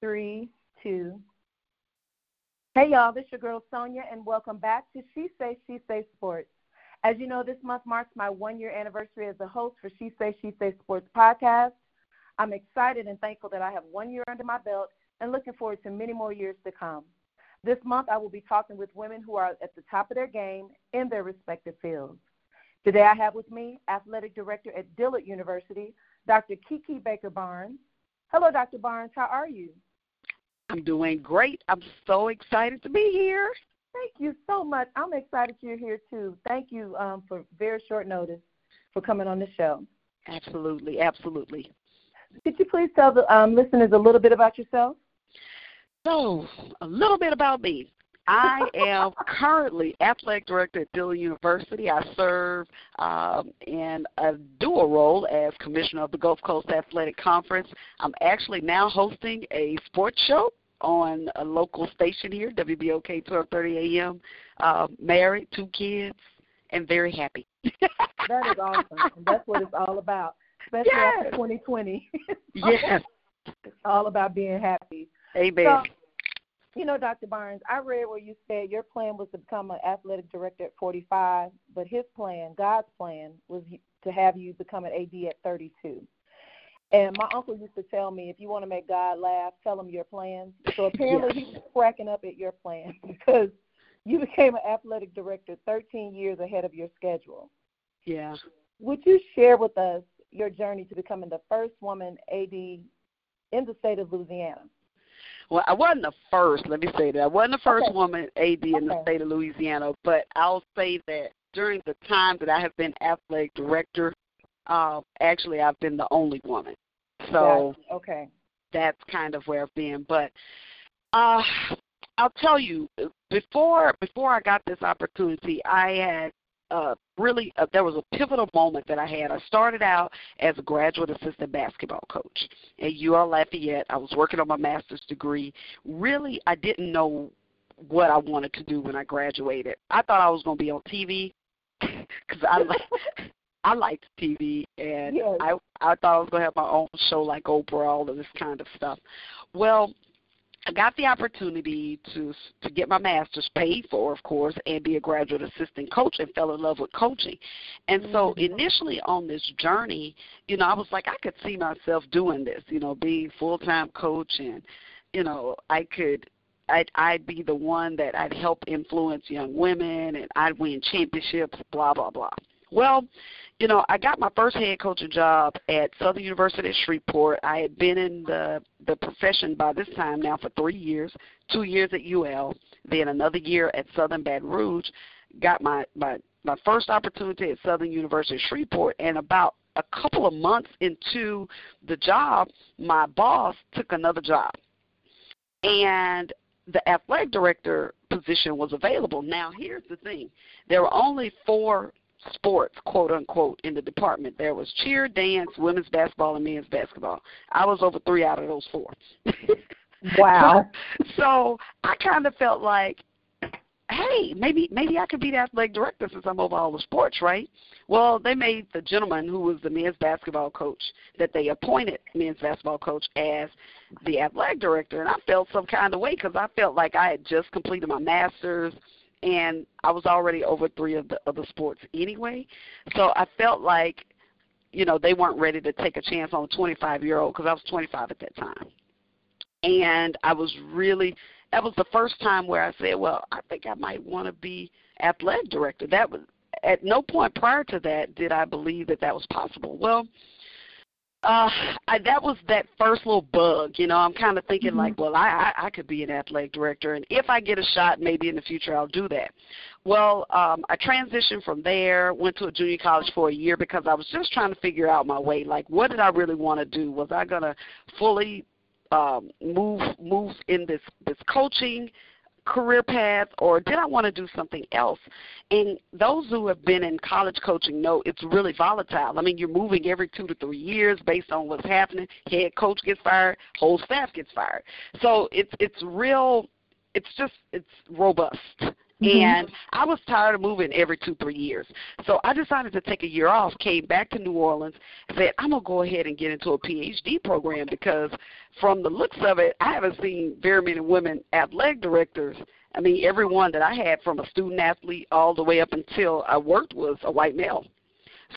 Three, two. Hey y'all, this is your girl Sonia, and welcome back to She Say She Say Sports. As you know, this month marks my one year anniversary as the host for She Say She Say Sports podcast. I'm excited and thankful that I have one year under my belt and looking forward to many more years to come. This month, I will be talking with women who are at the top of their game in their respective fields. Today, I have with me Athletic Director at Dillard University, Dr. Kiki Baker Barnes. Hello, Dr. Barnes. How are you? I'm doing great. I'm so excited to be here. Thank you so much. I'm excited you're here too. Thank you um, for very short notice for coming on the show. Absolutely, absolutely. Could you please tell the um, listeners a little bit about yourself? So, a little bit about me. I am currently athletic director at Dillard University. I serve um, in a dual role as commissioner of the Gulf Coast Athletic Conference. I'm actually now hosting a sports show on a local station here, WBOK 12:30 a.m. Uh, married, two kids, and very happy. that is awesome. And that's what it's all about, especially yes. after 2020. yes. It's all about being happy. Amen. So, you know, Dr. Barnes, I read where you said your plan was to become an athletic director at 45, but his plan, God's plan, was to have you become an AD at 32. And my uncle used to tell me, if you want to make God laugh, tell him your plans. So apparently he was cracking up at your plans because you became an athletic director 13 years ahead of your schedule. Yeah. Would you share with us your journey to becoming the first woman AD in the state of Louisiana? Well, I wasn't the first. Let me say that I wasn't the first Okay. woman AD in the state of Louisiana, but I'll say that during the time that I have been athletic director, uh, actually I've been the only woman. So okay. that's kind of where I've been. But uh, I'll tell you, before before I got this opportunity, I had uh, really uh, there was a pivotal moment that I had. I started out as a graduate assistant basketball coach at UL Lafayette. I was working on my master's degree. Really, I didn't know what I wanted to do when I graduated. I thought I was going to be on TV because I. I liked TV, and Yes. I I thought I was going to have my own show like Oprah, all of this kind of stuff. Well, I got the opportunity to to get my master's paid for, of course, and be a graduate assistant coach, and fell in love with coaching. And so Mhm. initially on this journey, you know, I was like, I could see myself doing this, you know, being full time coach, and you know, I could. I'd, I'd be the one that I'd help influence young women, and I'd win championships, blah blah blah. Well, you know, I got my first head coaching job at Southern University Shreveport. I had been in the the profession by this time now for three years, two years at UL, then another year at Southern Baton Rouge. Got my my my first opportunity at Southern University Shreveport, and about a couple of months into the job, my boss took another job, and the athletic director position was available. Now, here's the thing: there were only four sports, quote unquote, in the department. There was cheer, dance, women's basketball, and men's basketball. I was over three out of those four. Wow. so I kind of felt like, hey, maybe maybe I could be the athletic director since I'm over all the sports, right? Well, they made the gentleman who was the men's basketball coach that they appointed men's basketball coach as the athletic director, and I felt some kind of way because I felt like I had just completed my master's and I was already over three of the other sports anyway. So I felt like, you know, they weren't ready to take a chance on a 25 year old because I was 25 at that time. And I was really, that was the first time where I said, well, I think I might want to be athletic director. That was, at no point prior to that did I believe that that was possible. Well, uh, I, that was that first little bug. You know, I'm kind of thinking Mhm. like, well, I, I I could be an athletic director, and if I get a shot, maybe in the future I'll do that. Well, um, I transitioned from there, went to a junior college for a year because I was just trying to figure out my way. Like, what did I really want to do? Was I gonna fully um, move move in this this coaching career path or did I want to do something else? And those who have been in college coaching know it's really volatile. I mean, you're moving every two to three years based on what's happening. Head coach gets fired, whole staff gets fired. So it's it's real it's just it's robust. Mm-hmm. And I was tired of moving every two, three years. So I decided to take a year off, came back to New Orleans, said, I'm going to go ahead and get into a PhD program because from the looks of it, I haven't seen very many women athletic directors. I mean, everyone that I had from a student athlete all the way up until I worked was a white male.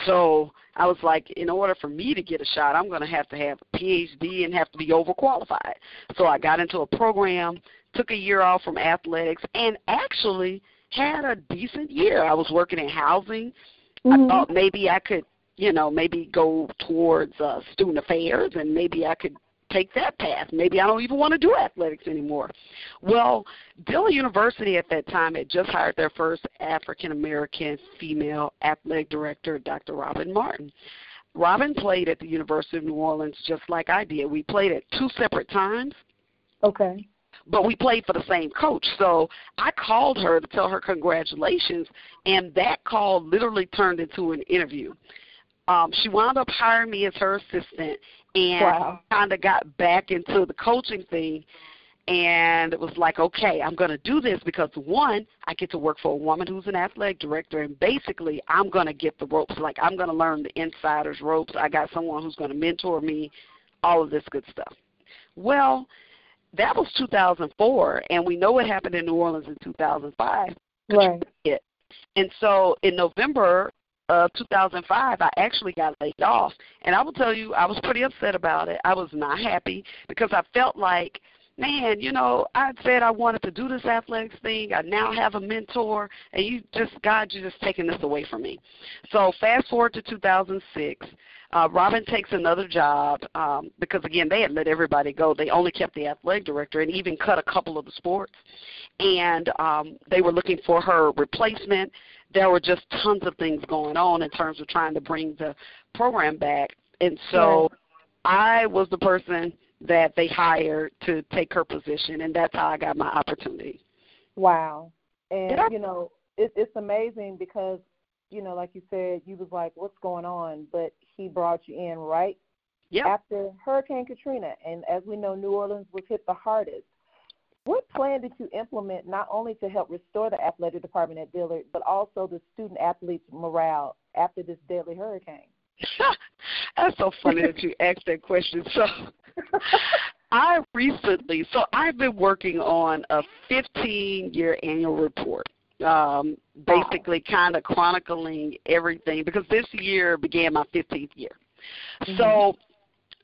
So I was like, in order for me to get a shot, I'm going to have to have a PhD and have to be overqualified. So I got into a program took a year off from athletics, and actually had a decent year. I was working in housing. Mm-hmm. I thought maybe I could, you know, maybe go towards uh, student affairs, and maybe I could take that path. Maybe I don't even want to do athletics anymore. Well, Dillard University at that time had just hired their first African American female athletic director, Dr. Robin Martin. Robin played at the University of New Orleans just like I did. We played at two separate times. Okay but we played for the same coach. So I called her to tell her congratulations, and that call literally turned into an interview. Um, she wound up hiring me as her assistant, and wow. kind of got back into the coaching thing. And it was like, okay, I'm going to do this because one, I get to work for a woman who's an athletic director, and basically, I'm going to get the ropes. Like, I'm going to learn the insider's ropes. I got someone who's going to mentor me, all of this good stuff. Well, that was 2004, and we know what happened in New Orleans in 2005. Right. And so in November of 2005, I actually got laid off, and I will tell you, I was pretty upset about it. I was not happy because I felt like man, you know, I said I wanted to do this athletics thing. I now have a mentor, and you just, God, you're just taking this away from me. So fast forward to 2006. Uh, Robin takes another job um, because again they had let everybody go. They only kept the athletic director and even cut a couple of the sports. And um, they were looking for her replacement. There were just tons of things going on in terms of trying to bring the program back. And so I was the person that they hired to take her position, and that's how I got my opportunity. Wow. And yeah. you know, it, it's amazing because you know, like you said, you was like, "What's going on?" But he brought you in right yep. after Hurricane Katrina, and as we know, New Orleans was hit the hardest. What plan did you implement not only to help restore the athletic department at Dillard, but also the student athletes' morale after this deadly hurricane? That's so funny that you asked that question. So, I recently, so I've been working on a 15 year annual report um, basically kind of chronicling everything because this year began my 15th year. Mm-hmm. So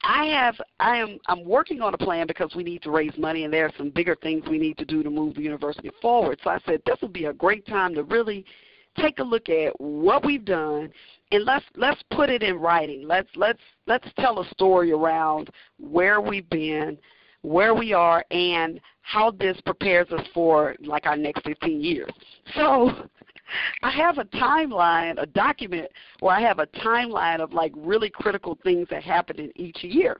I have I am I'm working on a plan because we need to raise money and there are some bigger things we need to do to move the university forward. So I said this would be a great time to really take a look at what we've done and let's let's put it in writing. Let's let's let's tell a story around where we've been, where we are, and how this prepares us for like our next 15 years. So I have a timeline, a document where I have a timeline of like really critical things that happen in each year.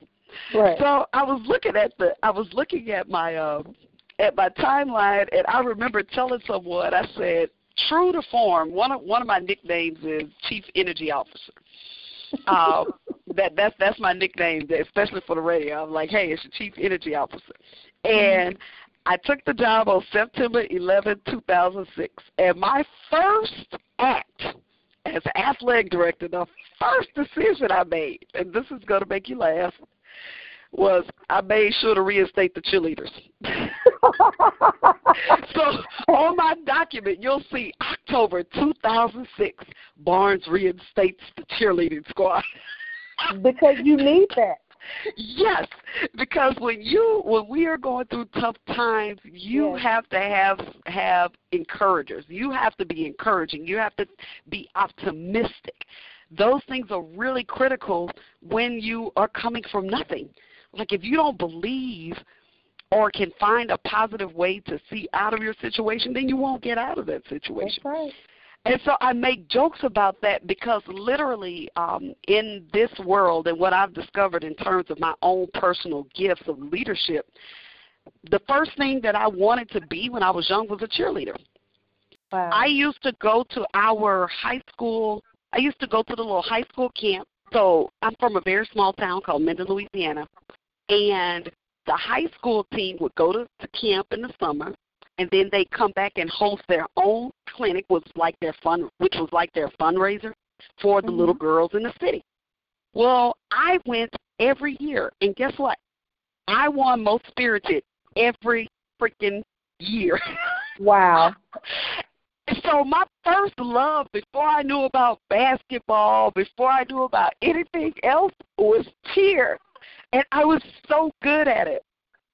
Right. So I was looking at the I was looking at my um at my timeline and I remember telling someone I said true to form one of one of my nicknames is chief energy officer um, that that's that's my nickname, especially for the radio. I'm like, hey, it's the chief energy officer, and I took the job on September 11, 2006, and my first act as athletic director, the first decision I made, and this is going to make you laugh, was I made sure to reinstate the cheerleaders. so on my document, you'll see October 2006, Barnes reinstates the cheerleading squad. because you need that. Yes, because when you when we are going through tough times, you yes. have to have have encouragers. You have to be encouraging. You have to be optimistic. Those things are really critical when you are coming from nothing. Like if you don't believe or can find a positive way to see out of your situation, then you won't get out of that situation. That's right. And so I make jokes about that because literally um, in this world and what I've discovered in terms of my own personal gifts of leadership, the first thing that I wanted to be when I was young was a cheerleader. Wow. I used to go to our high school. I used to go to the little high school camp. So I'm from a very small town called Minden, Louisiana, and the high school team would go to, to camp in the summer, and then they come back and host their own clinic, was like their fun, which was like their fundraiser for the Mhm. little girls in the city. Well, I went every year, and guess what? I won most spirited every freaking year. Wow. So my first love before I knew about basketball, before I knew about anything else was cheer. And I was so good at it.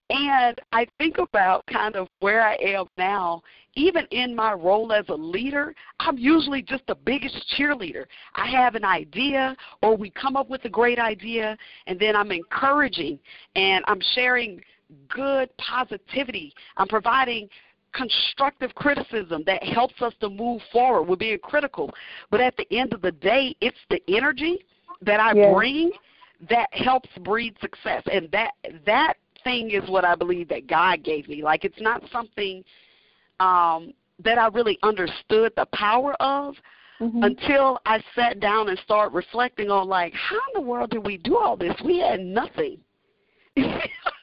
And I think about kind of where I am now, even in my role as a leader, I'm usually just the biggest cheerleader. I have an idea or we come up with a great idea and then I'm encouraging and I'm sharing good positivity. I'm providing constructive criticism that helps us to move forward. We're being critical. But at the end of the day, it's the energy that I Yes. bring that helps breed success. And that that thing is what I believe that God gave me. Like it's not something um that I really understood the power of Mhm. until I sat down and started reflecting on like how in the world did we do all this? We had nothing.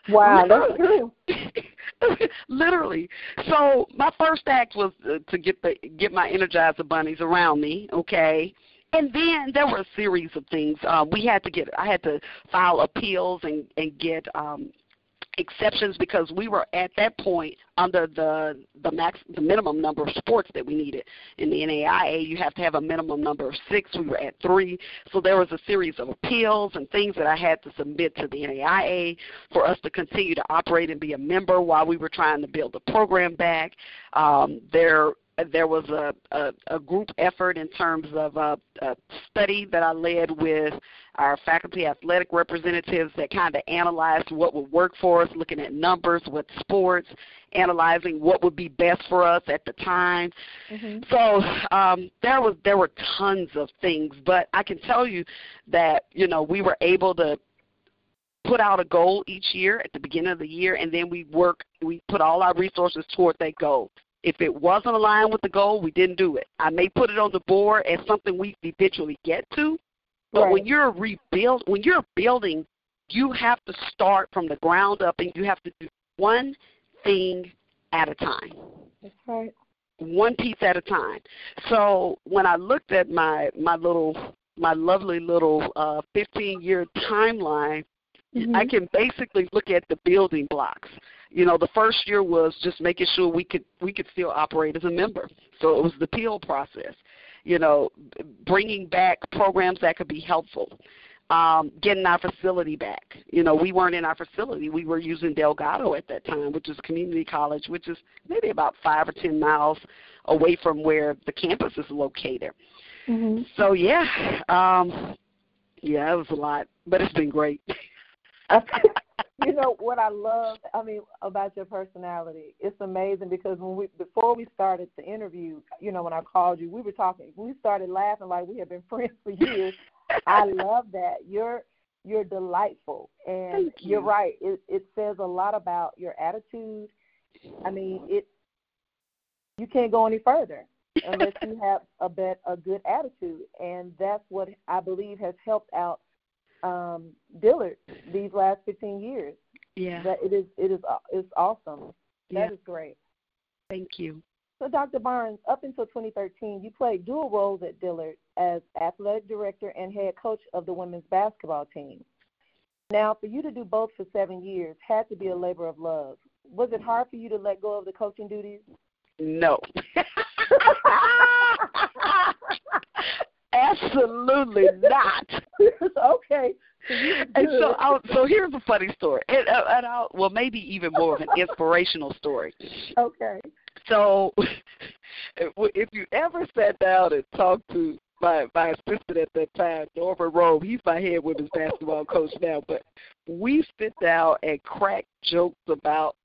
Wow, that's true. Literally. So my first act was uh, to get the get my Energizer bunnies around me, okay? And then there were a series of things. Um, we had to get I had to file appeals and and get um exceptions because we were at that point under the the max the minimum number of sports that we needed. In the NAIA you have to have a minimum number of 6 we were at 3 so there was a series of appeals and things that I had to submit to the NAIA for us to continue to operate and be a member while we were trying to build the program back. Um, there there was a, a, a group effort in terms of a, a study that I led with our faculty athletic representatives that kind of analyzed what would work for us, looking at numbers, what sports, analyzing what would be best for us at the time. Mhm. So um, there was there were tons of things, but I can tell you that you know we were able to put out a goal each year at the beginning of the year, and then we work we put all our resources toward that goal. If it wasn't aligned with the goal, we didn't do it. I may put it on the board as something we eventually get to, but when you're rebuild when you're building, you have to start from the ground up and you have to do one thing at a time. That's right. One piece at a time. So when I looked at my my little my lovely little uh 15 year timeline, I Mhm. can basically look at the building blocks. You know, the first year was just making sure we could we could still operate as a member. So it was the appeal process. You know, bringing back programs that could be helpful. Um, getting our facility back. You know, we weren't in our facility. We were using Delgado at that time, which is community college, which is maybe about five or ten miles away from where the campus is located. Mhm. So yeah, um, yeah, it was a lot, but it's been great. You know what I love, I mean, about your personality. It's amazing because when we before we started the interview, you know, when I called you, we were talking. We started laughing like we had been friends for years. I love that. You're you're delightful, and Thank you're right. It it says a lot about your attitude. I mean, it. You can't go any further unless you have a bet a good attitude, and that's what I believe has helped out um, Dillard these last 15 years. Yeah, That it is it is it's awesome. yeah. That is great. Thank you. So, Dr. Barnes, up until 2013, you played dual roles at Dillard as athletic director and head coach of the women's basketball team. Now, for you to do both for seven years had to be a labor of love. Was it hard for you to let go of the coaching duties? No. Absolutely not. okay. So And so. I'll, so here's a funny story, and, uh, and I'll, well, maybe even more of an inspirational story. okay. So, if you ever sat down and talked to my my assistant at that time, Norman Rome, he's my head women's basketball coach now, but we sit down and crack jokes about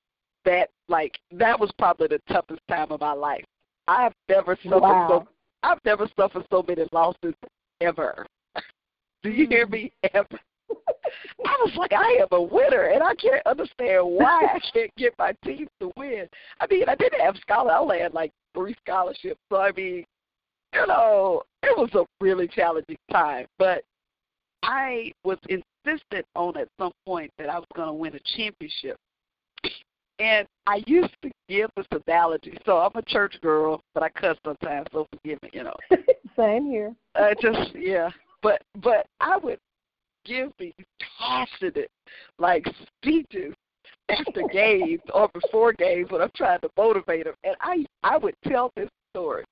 that. Like that was probably the toughest time of my life. I've never suffered Wow. so I've never suffered so many losses ever. Do you hear mm. me? Ever. I was like, I am a winner, and I can't understand why I can't get my team to win. I mean, I didn't have scholarship. I only had like three scholarships. So I mean, you know, it was a really challenging time. But I was insistent on at some point that I was going to win a championship. And I used to give this analogy. So I'm a church girl, but I cuss sometimes, so forgive me, you know. Same here. I just yeah. But but I would give these passionate like speeches after games or before games when I'm trying to motivate them. And I I would tell this story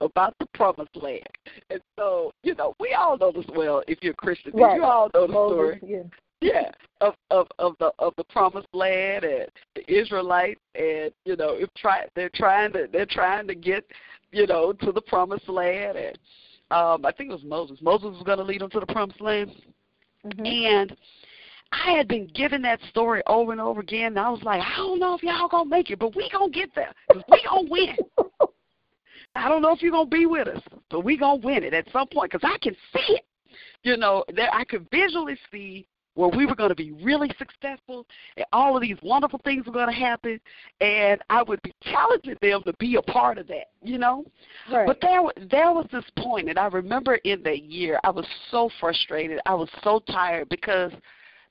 about the promised land. And so, you know, we all know this well if you're a Christian. Right. You all know the Moses, story. yeah. Yeah. Of of of the of the promised land and the Israelites and you know, if try they're trying to they're trying to get, you know, to the promised land and um I think it was Moses. Moses was gonna lead them to the promised land. Mhm. And I had been given that story over and over again, and I was like, I don't know if y'all gonna make it, but we gonna get there, we gonna win. I don't know if you're gonna be with us, but we gonna win it at some point, cause I can see it. You know, that I could visually see where we were going to be really successful, and all of these wonderful things were going to happen, and I would be challenging them to be a part of that. You know, Right. but there, there was this point, and I remember in that year, I was so frustrated. I was so tired because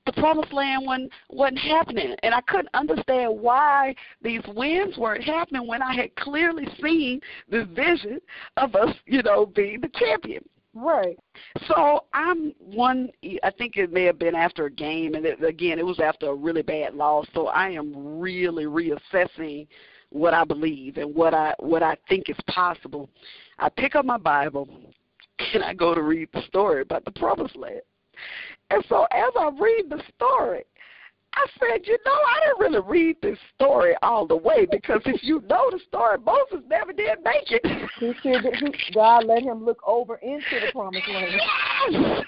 the promised land wasn't, wasn't happening, and I couldn't understand why these wins weren't happening when I had clearly seen the vision of us, you know, being the champion. Right. So I'm one. I think it may have been after a game, and it, again, it was after a really bad loss. So I am really reassessing what I believe and what I what I think is possible. I pick up my Bible and I go to read the story about the promised land. And so as I read the story, I said, you know, I didn't really read this story all the way because if you know the story, Moses never did make it. He said that he, God let him look over into the promised land. Yes.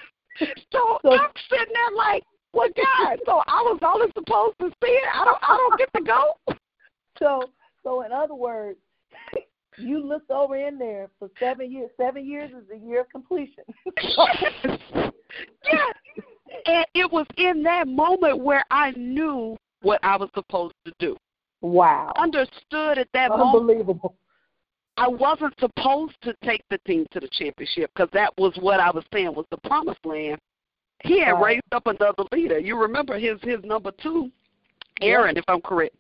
So, So- I'm sitting there like, well, God, so I was only supposed to see it. I don't, I don't get to go. So, so in other words, you looked over in there for seven years. Seven years is the year of completion. yes. And it was in that moment where I knew what I was supposed to do. wow. Understood at that moment Unbelievable. I wasn't supposed to take the team to the championship because that was what I was saying was the promised land. He had Right. raised up another leader. You remember his his number two, Aaron, if I'm correct.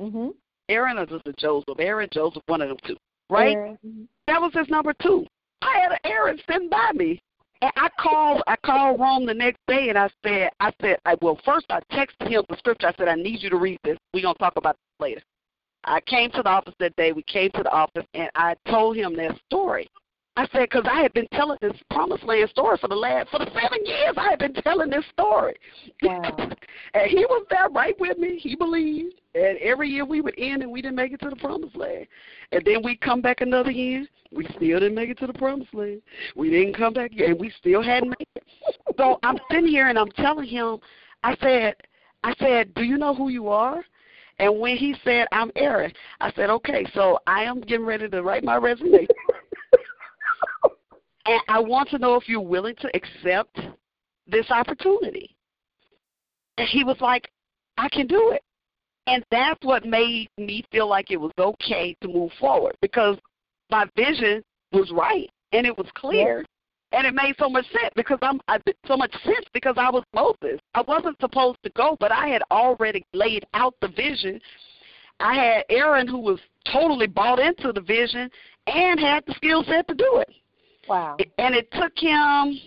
Mhm. Aaron or was it Joseph? Aaron, Joseph, one of them two, right? Mhm. That was his number two. I had an Aaron sitting by me. And I called I called Rome the next day and I said I said I well first I texted him the scripture. I said, I need you to read this. We're gonna talk about this later. I came to the office that day. We came to the office and I told him that story. I said, because I had been telling this promised land story for the last for the seven years. I had been telling this story, Wow. and he was there right with me. He believed, and every year we would end and we didn't make it to the promised land, and then we come back another year. We still didn't make it to the promised land. We didn't come back, and we still hadn't made it. So I'm sitting here and I'm telling him, I said, I said, do you know who you are? And when he said, I'm Eric, I said, okay, so I am getting ready to write my resume. And I want to know if you're willing to accept this opportunity. And he was like, I can do it. And that's what made me feel like it was okay to move forward because my vision was right and it was clear. And it made so much sense because I'm I, so much sense because I was Moses. I wasn't supposed to go, but I had already laid out the vision. I had Aaron who was totally bought into the vision and had the skill set to do it. Wow. And it took him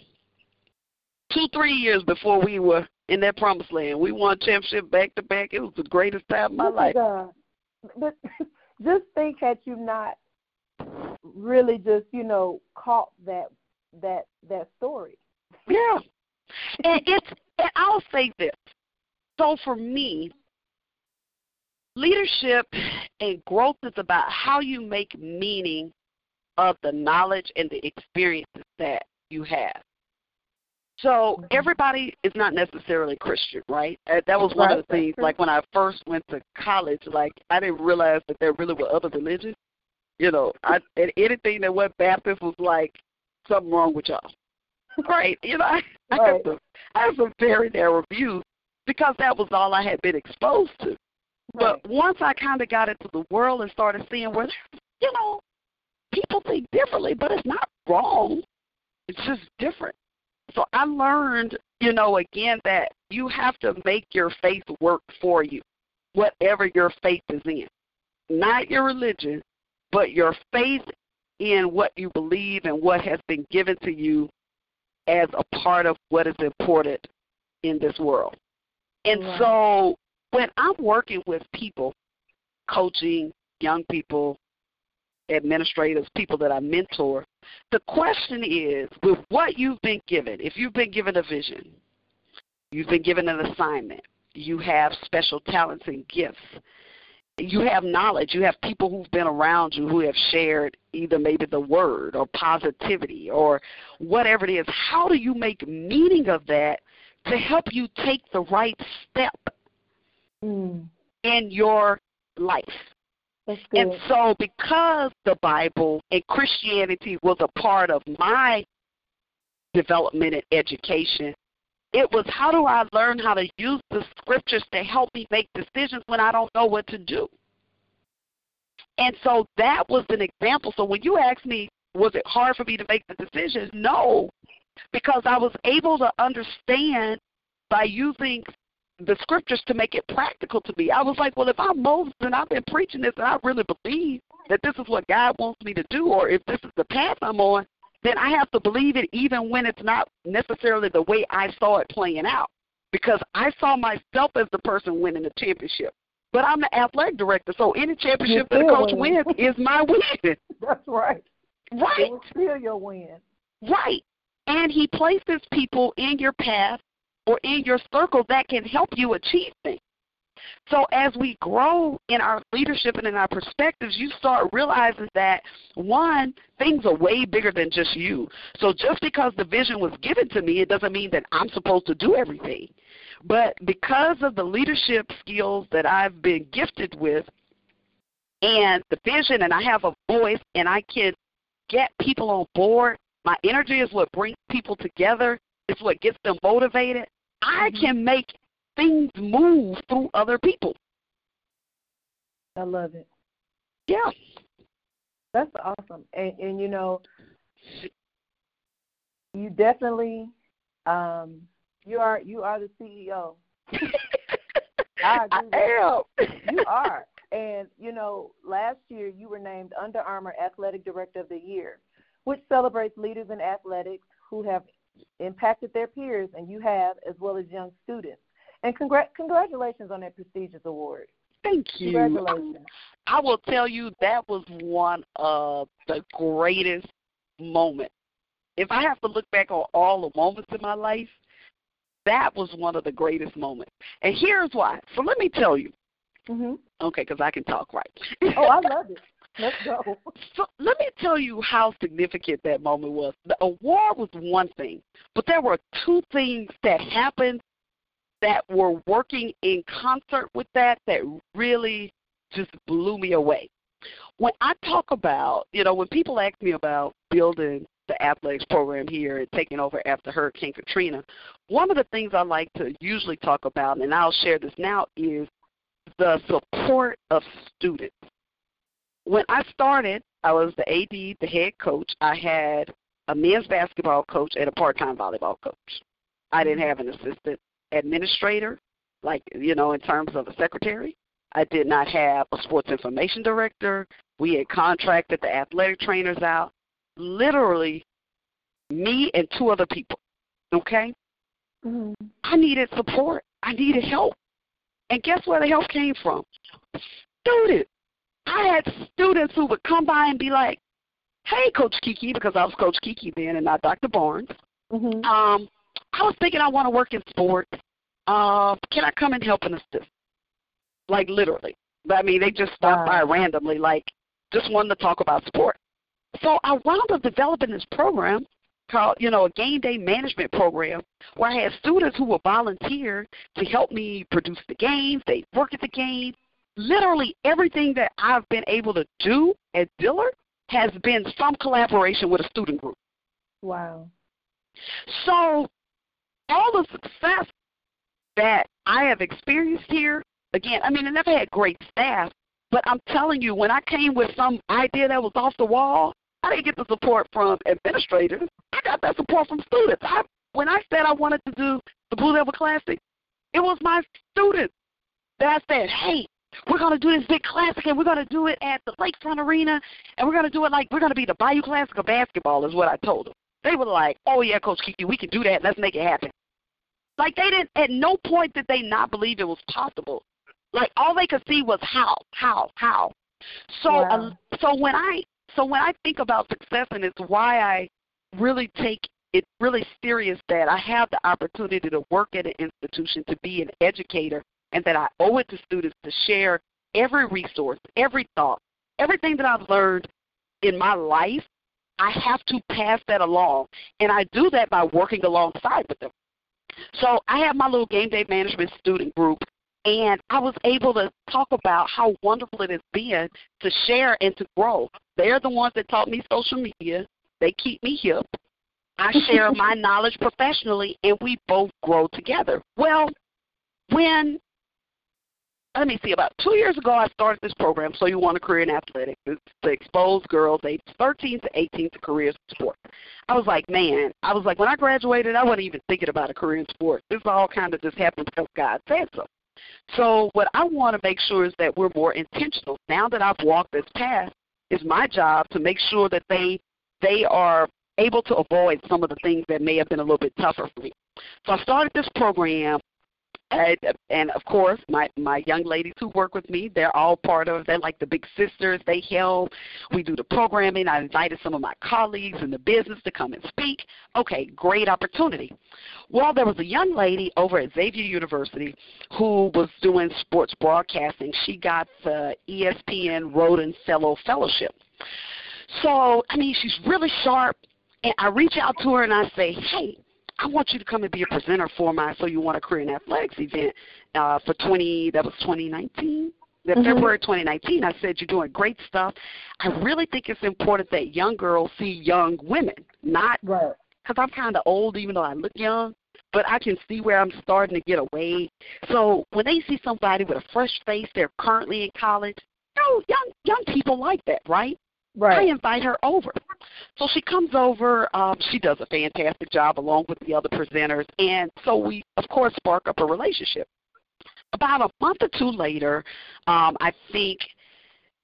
two, three years before we were in that promised land. We won championship back to back. It was the greatest time of my life. God. But just think had you not really just, you know, caught that that that story. Yeah. And it's and I'll say this. So for me, leadership and growth is about how you make meaning of the knowledge and the experiences that you have. So everybody is not necessarily Christian, right? Uh, That was one of the things. Like when I first went to college, like I didn't realize that there really were other religions. You know, I and anything that went Baptist was like something wrong with y'all. Right? You know, I, I Right. have some I have some very narrow views because that was all I had been exposed to. But once I kind of got into the world and started seeing where, you know, people think differently, but it's not wrong. It's just different. So I learned, you know, again that you have to make your faith work for you, whatever your faith is in. Not your religion, but your faith in what you believe and what has been given to you as a part of what is important in this world. And so when I'm working with people, coaching young people, administrators, people that I mentor, the question is with what you've been given, if you've been given a vision, you've been given an assignment, you have special talents and gifts, you have knowledge, you have people who've been around you who have shared either maybe the word or positivity or whatever it is, how do you make meaning of that to help you take the right step Mm, in your life? And so, because the Bible and Christianity was a part of my development and education, it was how do I learn how to use the scriptures to help me make decisions when I don't know what to do? And so that was an example. So when you ask me, was it hard for me to make the decision? No, because I was able to understand by using the scriptures to make it practical to me. I was like, well, if I'm Moses and I've been preaching this and I really believe that this is what God wants me to do, or if this is the path I'm on, then I have to believe it even when it's not necessarily the way I saw it playing out. Because I saw myself as the person winning the championship. But I'm the athletic director, so any championship that a coach winning. wins is my win. That's right. Right. It will your win. Right. And he places people in your path or in your circle that can help you achieve things. So as we grow in our leadership and in our perspectives, you start realizing that one, things are way bigger than just you. So just because the vision was given to me, it doesn't mean that I'm supposed to do everything. But because of the leadership skills that I've been gifted with and the vision and I have a voice and I can get people on board, my energy is what brings people together. It's what gets them motivated. I Mhm. can make things move through other people. I love it. Yeah. That's awesome. And and you know, you definitely um you are you are the CEO. I agree I am. You are. And you know, last year you were named Under Armour Athletic Director of the Year, which celebrates leaders in athletics who have impacted their peers, and you have, as well as young students. And congr- congratulations on that prestigious award. Thank you. Congratulations. I will tell you that was one of the greatest moments. If I have to look back on all the moments in my life, that was one of the greatest moments. And here's why. So let me tell you. hmm Okay, because I can talk right. Oh, I love it. Let's go. So let me tell you how significant that moment was. The award was one thing, but there were two things that happened that were working in concert with that that really just blew me away. When I talk about, you know, when people ask me about building the athletics program here and taking over after Hurricane Katrina, one of the things I like to usually talk about, and I'll share this now, is the support of students when I started, I was the AD, the head coach. I had a men's basketball coach and a part-time volleyball coach. I didn't have an assistant administrator, like you know, in terms of a secretary. I did not have a sports information director. We had contracted the athletic trainers out. Literally, me and two other people. Okay, hmm I needed support. I needed help. And guess where the help came from? Students. I had students who would come by and be like, Hey, Coach Kiki, because I was Coach Kiki then and not Dr. Barnes. hmm Um, I was thinking I want to work in sports. Uh, can I come and help and assist? Like literally. But I mean, they just stopped by randomly, like just wanted to talk about sports. So I wound up developing this program called, you know, a game day management program where I had students who would volunteer to help me produce the games. They work at the game. Literally everything that I've been able to do at Dillard has been some collaboration with a student group. Wow. So all the success that I have experienced here, again, I mean, I never had great staff, but I'm telling you, when I came with some idea that was off the wall, I didn't get the support from administrators. I got that support from students. I, when I said I wanted to do the Blue Devil Classic, it was my students that said, hey, we're going to do this big classic and we're going to do it at the Lakefront Arena and we're going to do it like we're going to be the Bayou Classic of basketball is what I told them. They were like, oh, yeah, Coach Kiki, we can do that. Let's make it happen. Like they didn't, at no point did they not believe it was possible. Like all they could see was how, how, how. So, wow. uh, so when I, so when I think about success, and it's why I really take it really serious that I have the opportunity to work at an institution to be an educator and that I owe it to students to share every resource, every thought, everything that I've learned in my life, I have to pass that along. And I do that by working alongside with them. So I have my little game day management student group, and I was able to talk about how wonderful it has been to share and to grow. They're the ones that taught me social media. They keep me hip. I share my knowledge professionally, and we both grow together. Well, when let me see, about two years ago, I started this program, So You Want a Career in Athletics. To expose girls aged 13 to 18 to career sport. I was like, man, I was like, when I graduated, I wasn't even thinking about a career in sports. This all kind of just happened because God said so. So what I want to make sure is that we're more intentional. Now that I've walked this path, it's my job to make sure that they they are able to avoid some of the things that may have been a little bit tougher for me. So I started this program, and, and of course, my my young ladies who work with me, they're all part of. They're like the big sisters. They help. We do the programming. I invited some of my colleagues in the business to come and speak. Okay, great opportunity. Well, there was a young lady over at Xavier University who was doing sports broadcasting. She got the ESPN Rhoden Fellow Fellowship. So, I mean, she's really sharp. And I reach out to her and I say, hey, I want you to come and be a presenter for my So You Want to Career in Athletics event uh, for 20, that was 2019. mm-hmm. February 2019, I said, You're doing great stuff. I really think it's important that young girls see young women, not because right. I'm kind of old, even though I look young, but I can see where I'm starting to get away. So when they see somebody with a fresh face, they're currently in college, you know, young, young people like that, right? Right. I invite her over. So she comes over. Um, she does a fantastic job along with the other presenters. And so we, of course, spark up a relationship. About a month or two later, um, I think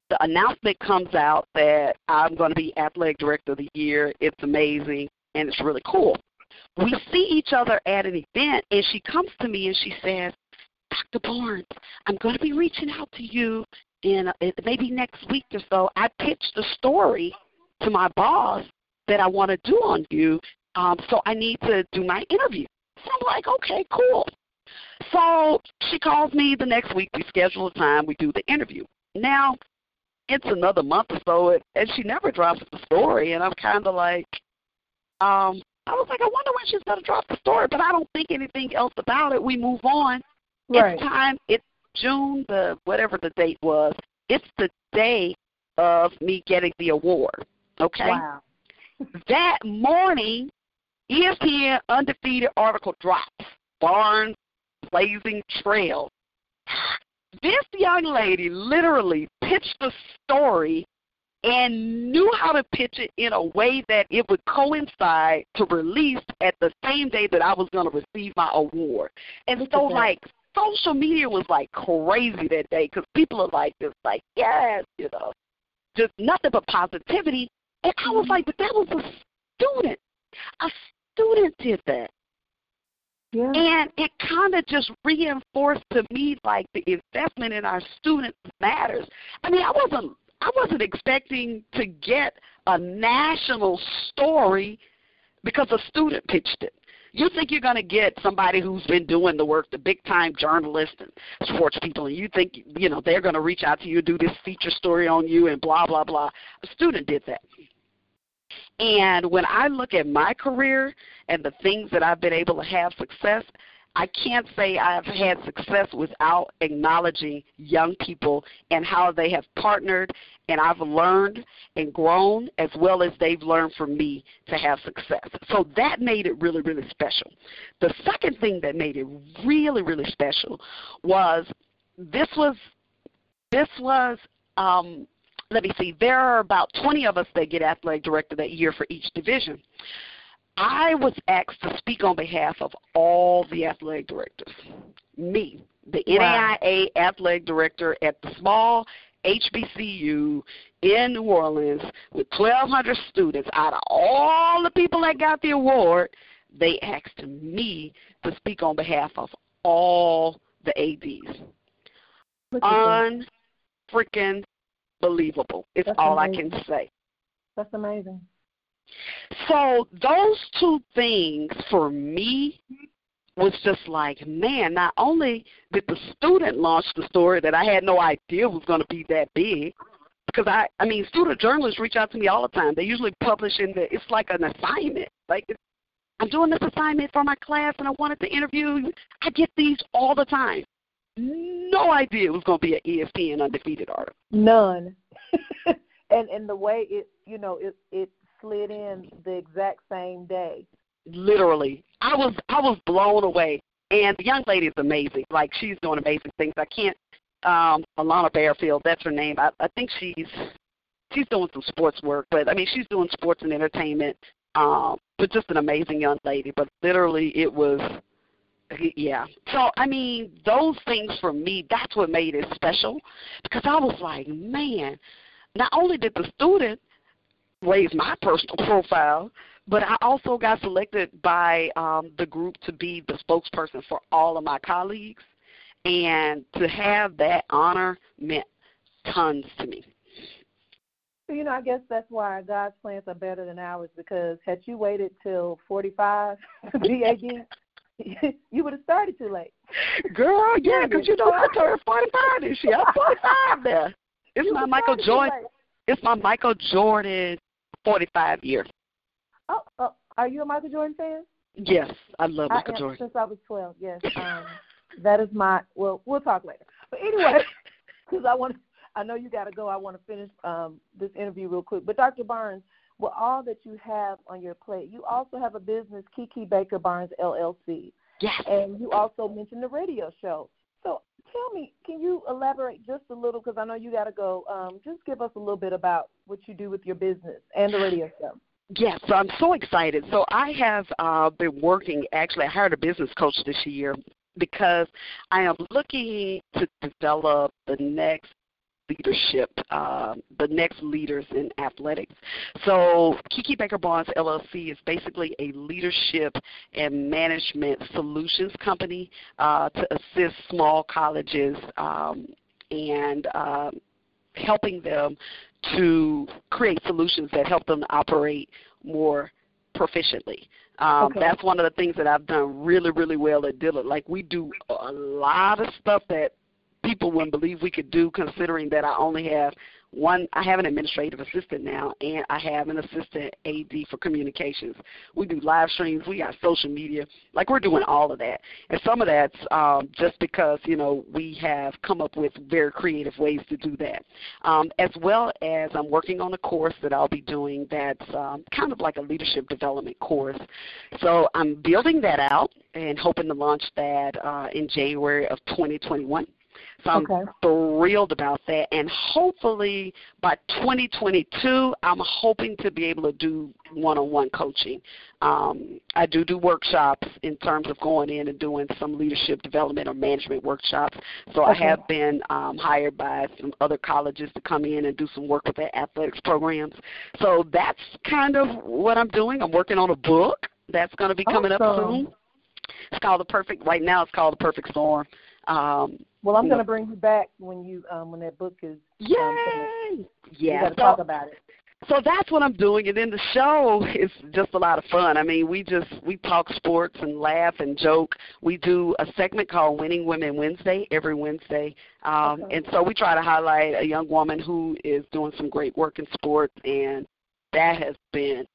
the announcement comes out that I'm going to be Athletic Director of the Year. It's amazing and it's really cool. We see each other at an event, and she comes to me and she says, Dr. Barnes, I'm going to be reaching out to you in maybe next week or so, I pitched the story to my boss that I want to do on you. Um, so I need to do my interview. So I'm like, okay, cool. So she calls me the next week. We schedule a time. We do the interview. Now it's another month or so, and she never drops the story. And I'm kind of like, um, I was like, I wonder when she's gonna drop the story, but I don't think anything else about it. We move on. Right. It's time. It's June the whatever the date was. It's the day of me getting the award. Okay. Wow. that morning, ESPN undefeated article drops. Barnes blazing trail. This young lady literally pitched the story and knew how to pitch it in a way that it would coincide to release at the same day that I was going to receive my award. And so, like, social media was like crazy that day because people are like just like yes, you know, just nothing but positivity. And I was mm-hmm. like, but that was a student. A student did that. Yeah. And it kind of just reinforced to me like the investment in our students matters. I mean, I wasn't I wasn't expecting to get a national story because a student pitched it. You think you're going to get somebody who's been doing the work, the big time journalists and sports people, and you think you know they're going to reach out to you, do this feature story on you, and blah blah blah. A student did that. And when I look at my career and the things that I've been able to have success, I can't say I've had success without acknowledging young people and how they have partnered and I've learned and grown as well as they've learned from me to have success. So that made it really, really special. The second thing that made it really, really special was this was this was um, let me see, there are about 20 of us that get athletic director that year for each division. I was asked to speak on behalf of all the athletic directors. Me, the wow. NAIA athletic director at the small HBCU in New Orleans with 1,200 students. Out of all the people that got the award, they asked me to speak on behalf of all the ADs. Unfreaking believable. It's That's all amazing. I can say. That's amazing. So those two things for me was just like, man, not only did the student launch the story that I had no idea was going to be that big, because I, I mean, student journalists reach out to me all the time. They usually publish in the, it's like an assignment. Like, I'm doing this assignment for my class and I wanted to interview. I get these all the time. No idea it was going to be an ESPN undefeated article. None. and and the way it, you know, it it slid in the exact same day. Literally, I was I was blown away. And the young lady is amazing. Like she's doing amazing things. I can't. Um, Alana Bearfield, that's her name. I, I think she's she's doing some sports work, but I mean she's doing sports and entertainment. Um, but just an amazing young lady. But literally, it was yeah. So I mean, those things for me, that's what made it special because I was like, man, not only did the student raise my personal profile, but I also got selected by um, the group to be the spokesperson for all of my colleagues, and to have that honor meant tons to me. You know, I guess that's why God's plans are better than ours because had you waited till 45 to be AD, you would have started too late. Girl, yeah, because you know I turned 45 this year. I'm 45 there. It's my Michael Jordan. It's my Michael Jordan 45 year. Oh, oh, are you a Michael Jordan fan? Yes, I love Michael I am, Jordan. Since I was 12, yes. Um, that is my. Well, we'll talk later. But anyway, because I want, I know you got to go. I want to finish um, this interview real quick. But Dr. Barnes, with all that you have on your plate, you also have a business, Kiki Baker Barnes LLC. Yes. And you also mentioned the radio show. So tell me, can you elaborate just a little? Because I know you got to go. Um, just give us a little bit about what you do with your business and the radio show. Yes, I'm so excited. So I have uh, been working. Actually, I hired a business coach this year because I am looking to develop the next leadership, uh, the next leaders in athletics. So Kiki Baker Barnes LLC is basically a leadership and management solutions company uh, to assist small colleges um, and uh, helping them to create solutions that help them operate more proficiently. Um, okay. That's one of the things that I've done really, really well at Dillard. Like we do a lot of stuff that people wouldn't believe we could do considering that I only have one I have an administrative assistant now and I have an assistant AD for communications. We do live streams, we got social media. Like we're doing all of that. And some of that's um, just because, you know, we have come up with very creative ways to do that. Um, as well as I'm working on a course that I'll be doing that's um, kind of like a leadership development course. So I'm building that out and hoping to launch that uh, in January of 2021. So I'm okay. thrilled about that. And hopefully by 2022, I'm hoping to be able to do one-on-one coaching. Um, I do do workshops in terms of going in and doing some leadership development or management workshops. So okay. I have been um, hired by some other colleges to come in and do some work with their athletics programs. So that's kind of what I'm doing. I'm working on a book that's going to be coming awesome. up soon. It's called the perfect. Right now, it's called the Perfect Storm. Um, well, I'm going to bring you back when you um, when that book is. Yay! Um, yeah. got to so, talk about it. So that's what I'm doing, and then the show is just a lot of fun. I mean, we just we talk sports and laugh and joke. We do a segment called Winning Women Wednesday every Wednesday, um, okay. and so we try to highlight a young woman who is doing some great work in sports, and that has been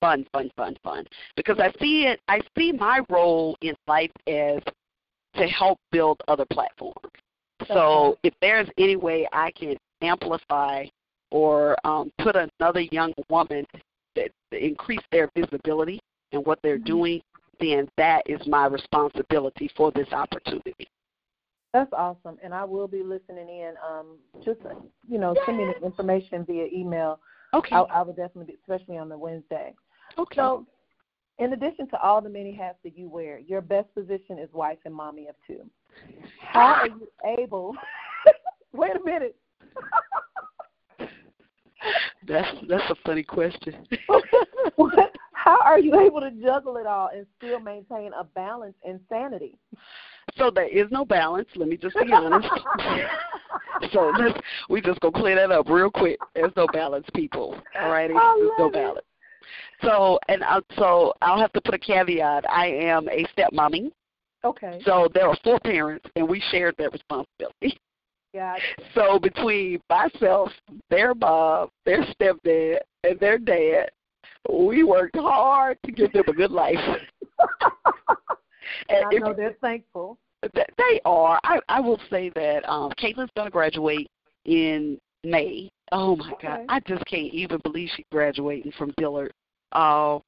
fun, fun, fun, fun. Because I see it, I see my role in life as to help build other platforms. So if there's any way I can amplify or um, put another young woman that increase their visibility and what they're mm-hmm. doing, then that is my responsibility for this opportunity. That's awesome, and I will be listening in. Um, just you know, send me the information via email. Okay. I, I would definitely be, especially on the Wednesday. Okay. So, in addition to all the many hats that you wear, your best position is wife and mommy of two. How are you able? wait a minute. that's that's a funny question. How are you able to juggle it all and still maintain a balance and sanity? So there is no balance. Let me just be honest. so let's we just gonna clear that up real quick. There's no balance, people. All righty, there's no balance. So and I, so I'll have to put a caveat. I am a stepmommy. Okay. So there are four parents, and we shared that responsibility. Yeah. So between myself, their mom, their stepdad, and their dad, we worked hard to give them a good life. and I know they're thankful. They are. I, I will say that um Caitlin's gonna graduate in May. Oh my okay. God, I just can't even believe she's graduating from Dillard. Uh,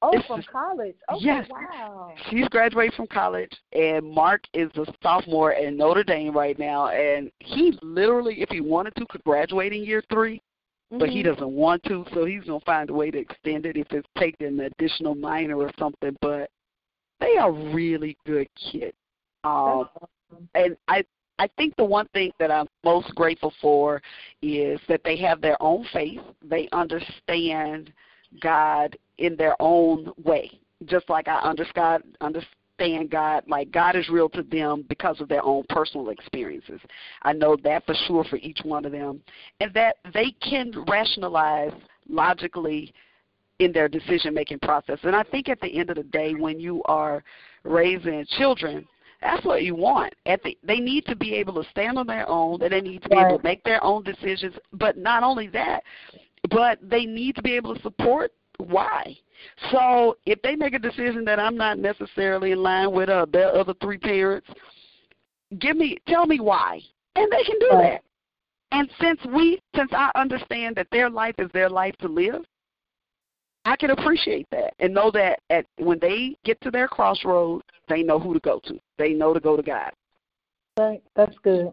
Oh, from college. Okay, yes. Wow. She's graduated from college, and Mark is a sophomore at Notre Dame right now. And he literally, if he wanted to, could graduate in year 3 mm-hmm. but he mm-hmm. doesn't want to, so he's gonna find a way to extend it if it's taking an additional minor or something. But they are really good kids. Um, awesome. and I I think the one thing that I'm most grateful for is that they have their own faith. They understand God in their own way, just like I understand understand God. Like God is real to them because of their own personal experiences. I know that for sure for each one of them, and that they can rationalize logically in their decision making process. And I think at the end of the day, when you are raising children, that's what you want. At the, they need to be able to stand on their own. And they need to be able to make their own decisions. But not only that, but they need to be able to support why. So if they make a decision that I'm not necessarily in line with uh, their other three parents, give me tell me why, and they can do that. And since we, since I understand that their life is their life to live, I can appreciate that and know that at when they get to their crossroads, they know who to go to. They know to go to God. Right, that's good.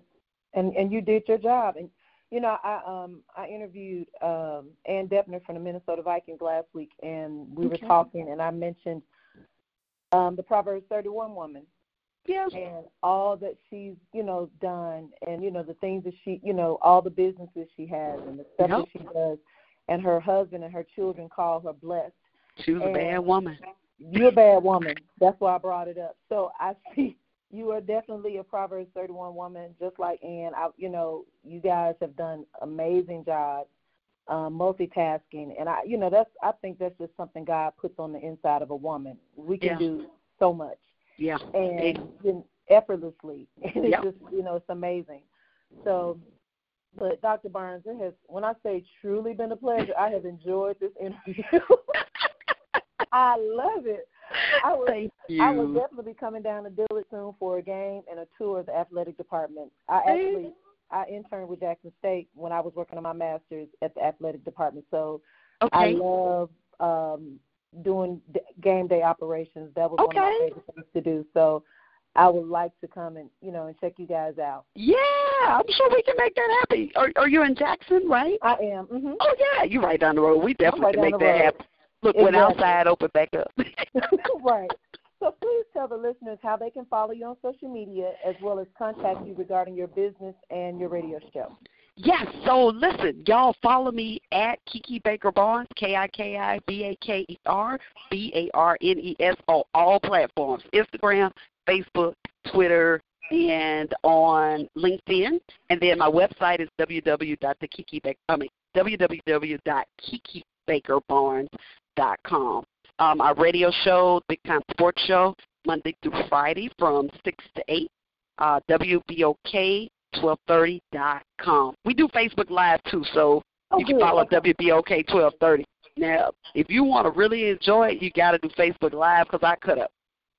And and you did your job. And you know, I um I interviewed um Ann Deppner from the Minnesota Vikings last week, and we okay. were talking, and I mentioned um the Proverbs 31 woman. Yes. And all that she's, you know, done, and you know the things that she, you know, all the businesses she has, and the stuff yep. that she does, and her husband and her children call her blessed. She was and a bad woman. You're a bad woman. That's why I brought it up. So I see you are definitely a Proverbs 31 woman, just like Ann. I, you know, you guys have done amazing jobs, um, multitasking, and I, you know, that's I think that's just something God puts on the inside of a woman. We can yeah. do so much, yeah, and it, effortlessly, and it's just, you know, it's amazing. So, but Dr. Barnes, it has, when I say truly been a pleasure, I have enjoyed this interview. I love it. I would, Thank you. I will definitely be coming down to Dillard soon for a game and a tour of the athletic department. I actually I interned with Jackson State when I was working on my master's at the athletic department. So okay. I love um doing d- game day operations. That was okay. one of my favorite things to do. So I would like to come and you know and check you guys out. Yeah, I'm sure we can make that happen. Are, are you in Jackson, right? I am. Mm-hmm. Oh yeah, you're right down the road. We definitely right can make that road. happen. Look, exactly. when outside, open back up. right. So please tell the listeners how they can follow you on social media as well as contact you regarding your business and your radio show. Yes, so listen, y'all follow me at Kiki Baker Barnes, K I K I B A K E R B A R N E S on all platforms Instagram, Facebook, Twitter, and on LinkedIn. And then my website is www.thekikibaker, I mean, www.kikibakerbarnes.com. Um, our radio show, Big Time Sports Show, Monday through Friday from 6 to 8, uh, WBOK1230.com. We do Facebook Live too, so oh, you can follow okay. WBOK 1230. Now, if you want to really enjoy it, you got to do Facebook Live because I could have.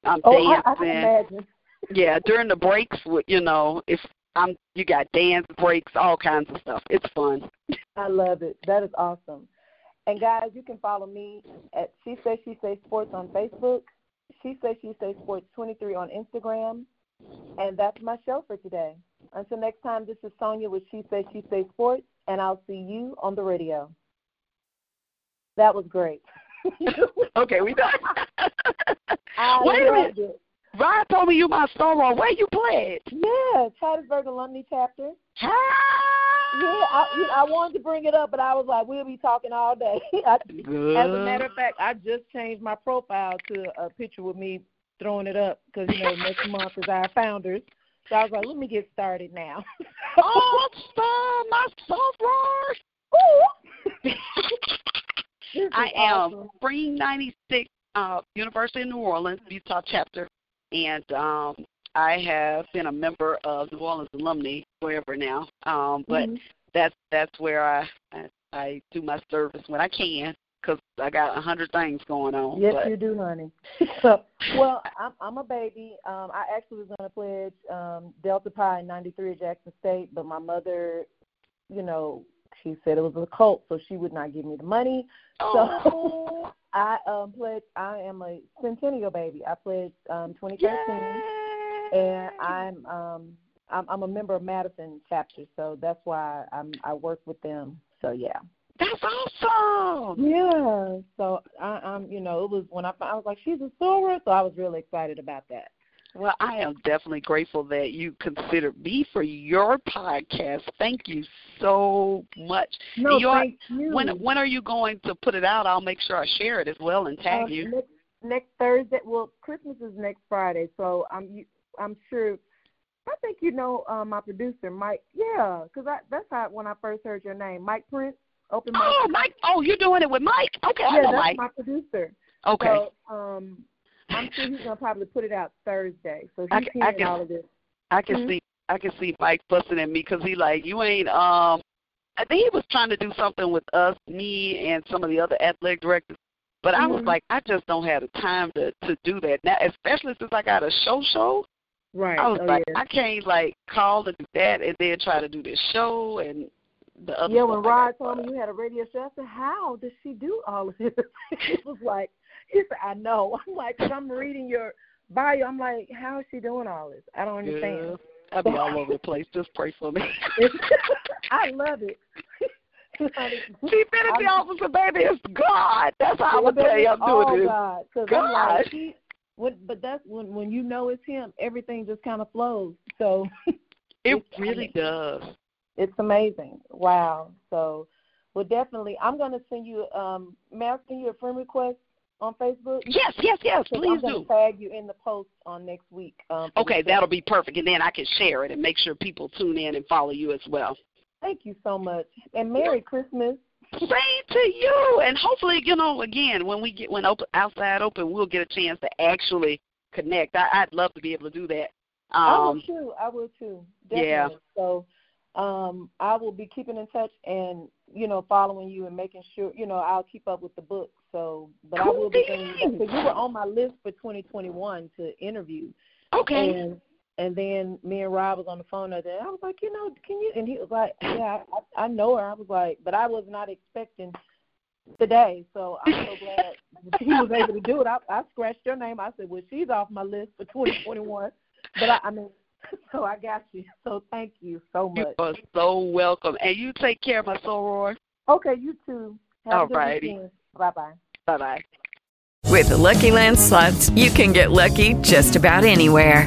I'm Oh, dancing. I, I can imagine. yeah, during the breaks, you know, if I'm, you got dance breaks, all kinds of stuff. It's fun. I love it. That is awesome. And guys, you can follow me at She Says She Says Sports on Facebook. She Says She Says Sports 23 on Instagram. And that's my show for today. Until next time, this is Sonia with She Says She Says Sports, and I'll see you on the radio. That was great. okay, we done. Wait a minute. it. Ryan told me you my star. Where you played? Yeah, Hattiesburg Alumni Chapter. Yeah, Ah! I, you know, I wanted to bring it up, but I was like, we'll be talking all day. I, As a matter of fact, I just changed my profile to a picture with me throwing it up because you know next month is our founders. So I was like, let me get started now. oh, star, my sophomore. I am awesome. Spring '96, uh, University of New Orleans, Utah chapter, and um, I have been a member of New Orleans alumni forever now. Um, but Mhm. that's that's where I, I I do my service when I can because I got a hundred things going on. Yes, but you do, honey. so, well, I'm I'm a baby. Um, I actually was going to pledge um, Delta Pi in '93 at Jackson State, but my mother, you know, she said it was a cult, so she would not give me the money. oh, I um pledged. I am a Centennial baby. I pledged um 2013. yay. And I'm um I'm, I'm a member of Madison chapter, so that's why I'm I work with them. So yeah, that's awesome. yeah. So I, I'm you know it was when I I was like she's a soror, so I was really excited about that. Well, I am definitely grateful that you considered me for your podcast. Thank you so much. No, thank you. When when are you going to put it out? I'll make sure I share it as well and tag Uh, you. next, next Thursday. Well, Christmas is next Friday, so I'm you- I'm sure. I think you know uh, my producer, Mike. Yeah, because I that's how when I first heard your name, Mike Prince. Open Mike. Oh, Mike! Oh, you're doing it with Mike? Okay, I yeah, know that's Mike. my producer. Okay, So, um, I'm sure he's gonna probably put it out Thursday. So he's I can- I can- all of this. I can Mhm. see I can see Mike fussing at me because he like you ain't um. I think he was trying to do something with us, me, and some of the other athletic directors. But I was Mhm. like, I just don't have the time to to do that now, especially since I got a show show. Right. I was oh, like, yeah. I can't like call and do that and then try to do this show and the other. yeah, when Rod told me you had a radio show, I said, "How does she do all of this?" he was like, "He said, I know." I'm like, I'm reading your bio. I'm like, how is she doing all this? I don't understand." Yeah, I'll be all over the place. Just pray for me. I love it. Chief Energy I'm- Officer, baby, it's God. That's how Yeah, gonna tell you I'm oh, doing this. God, because I'm like, God. When, but that's when when you know it's him, everything just kind of flows. So It really does. it's amazing. Wow. So, well, definitely, I'm going to send you. Um, may I send you a friend request on Facebook? Yes, yes, yes. Please I'm do. tag you in the post on next week. Um, Okay, that'll be perfect, and then I can share it and make sure people tune in and follow you as well. Thank you so much, and Merry Christmas. Same to you, and hopefully, you know, again, when we get when open outside open, we'll get a chance to actually connect. I, I'd love to be able to do that. I will Um, too. I will too. yeah. Definitely. So, um, I will be keeping in touch and you know following you and making sure you know I'll keep up with the book. So, but I will be you you were on my list for 2021 to interview. okay. And and then me and Rob was on the phone the other day. I was like, you know, can you? And he was like, yeah, I, I know her. I was like, but I was not expecting today. So I'm so glad he was able to do it. I, I scratched your name. I said, well, she's off my list for 2021. But I, I mean, so I got you. So thank you so much. You are so welcome, and you take care, of my soror. Okay, you too. Have a good Bye bye. Bye bye. With the Lucky Land slots, you can get lucky just about anywhere.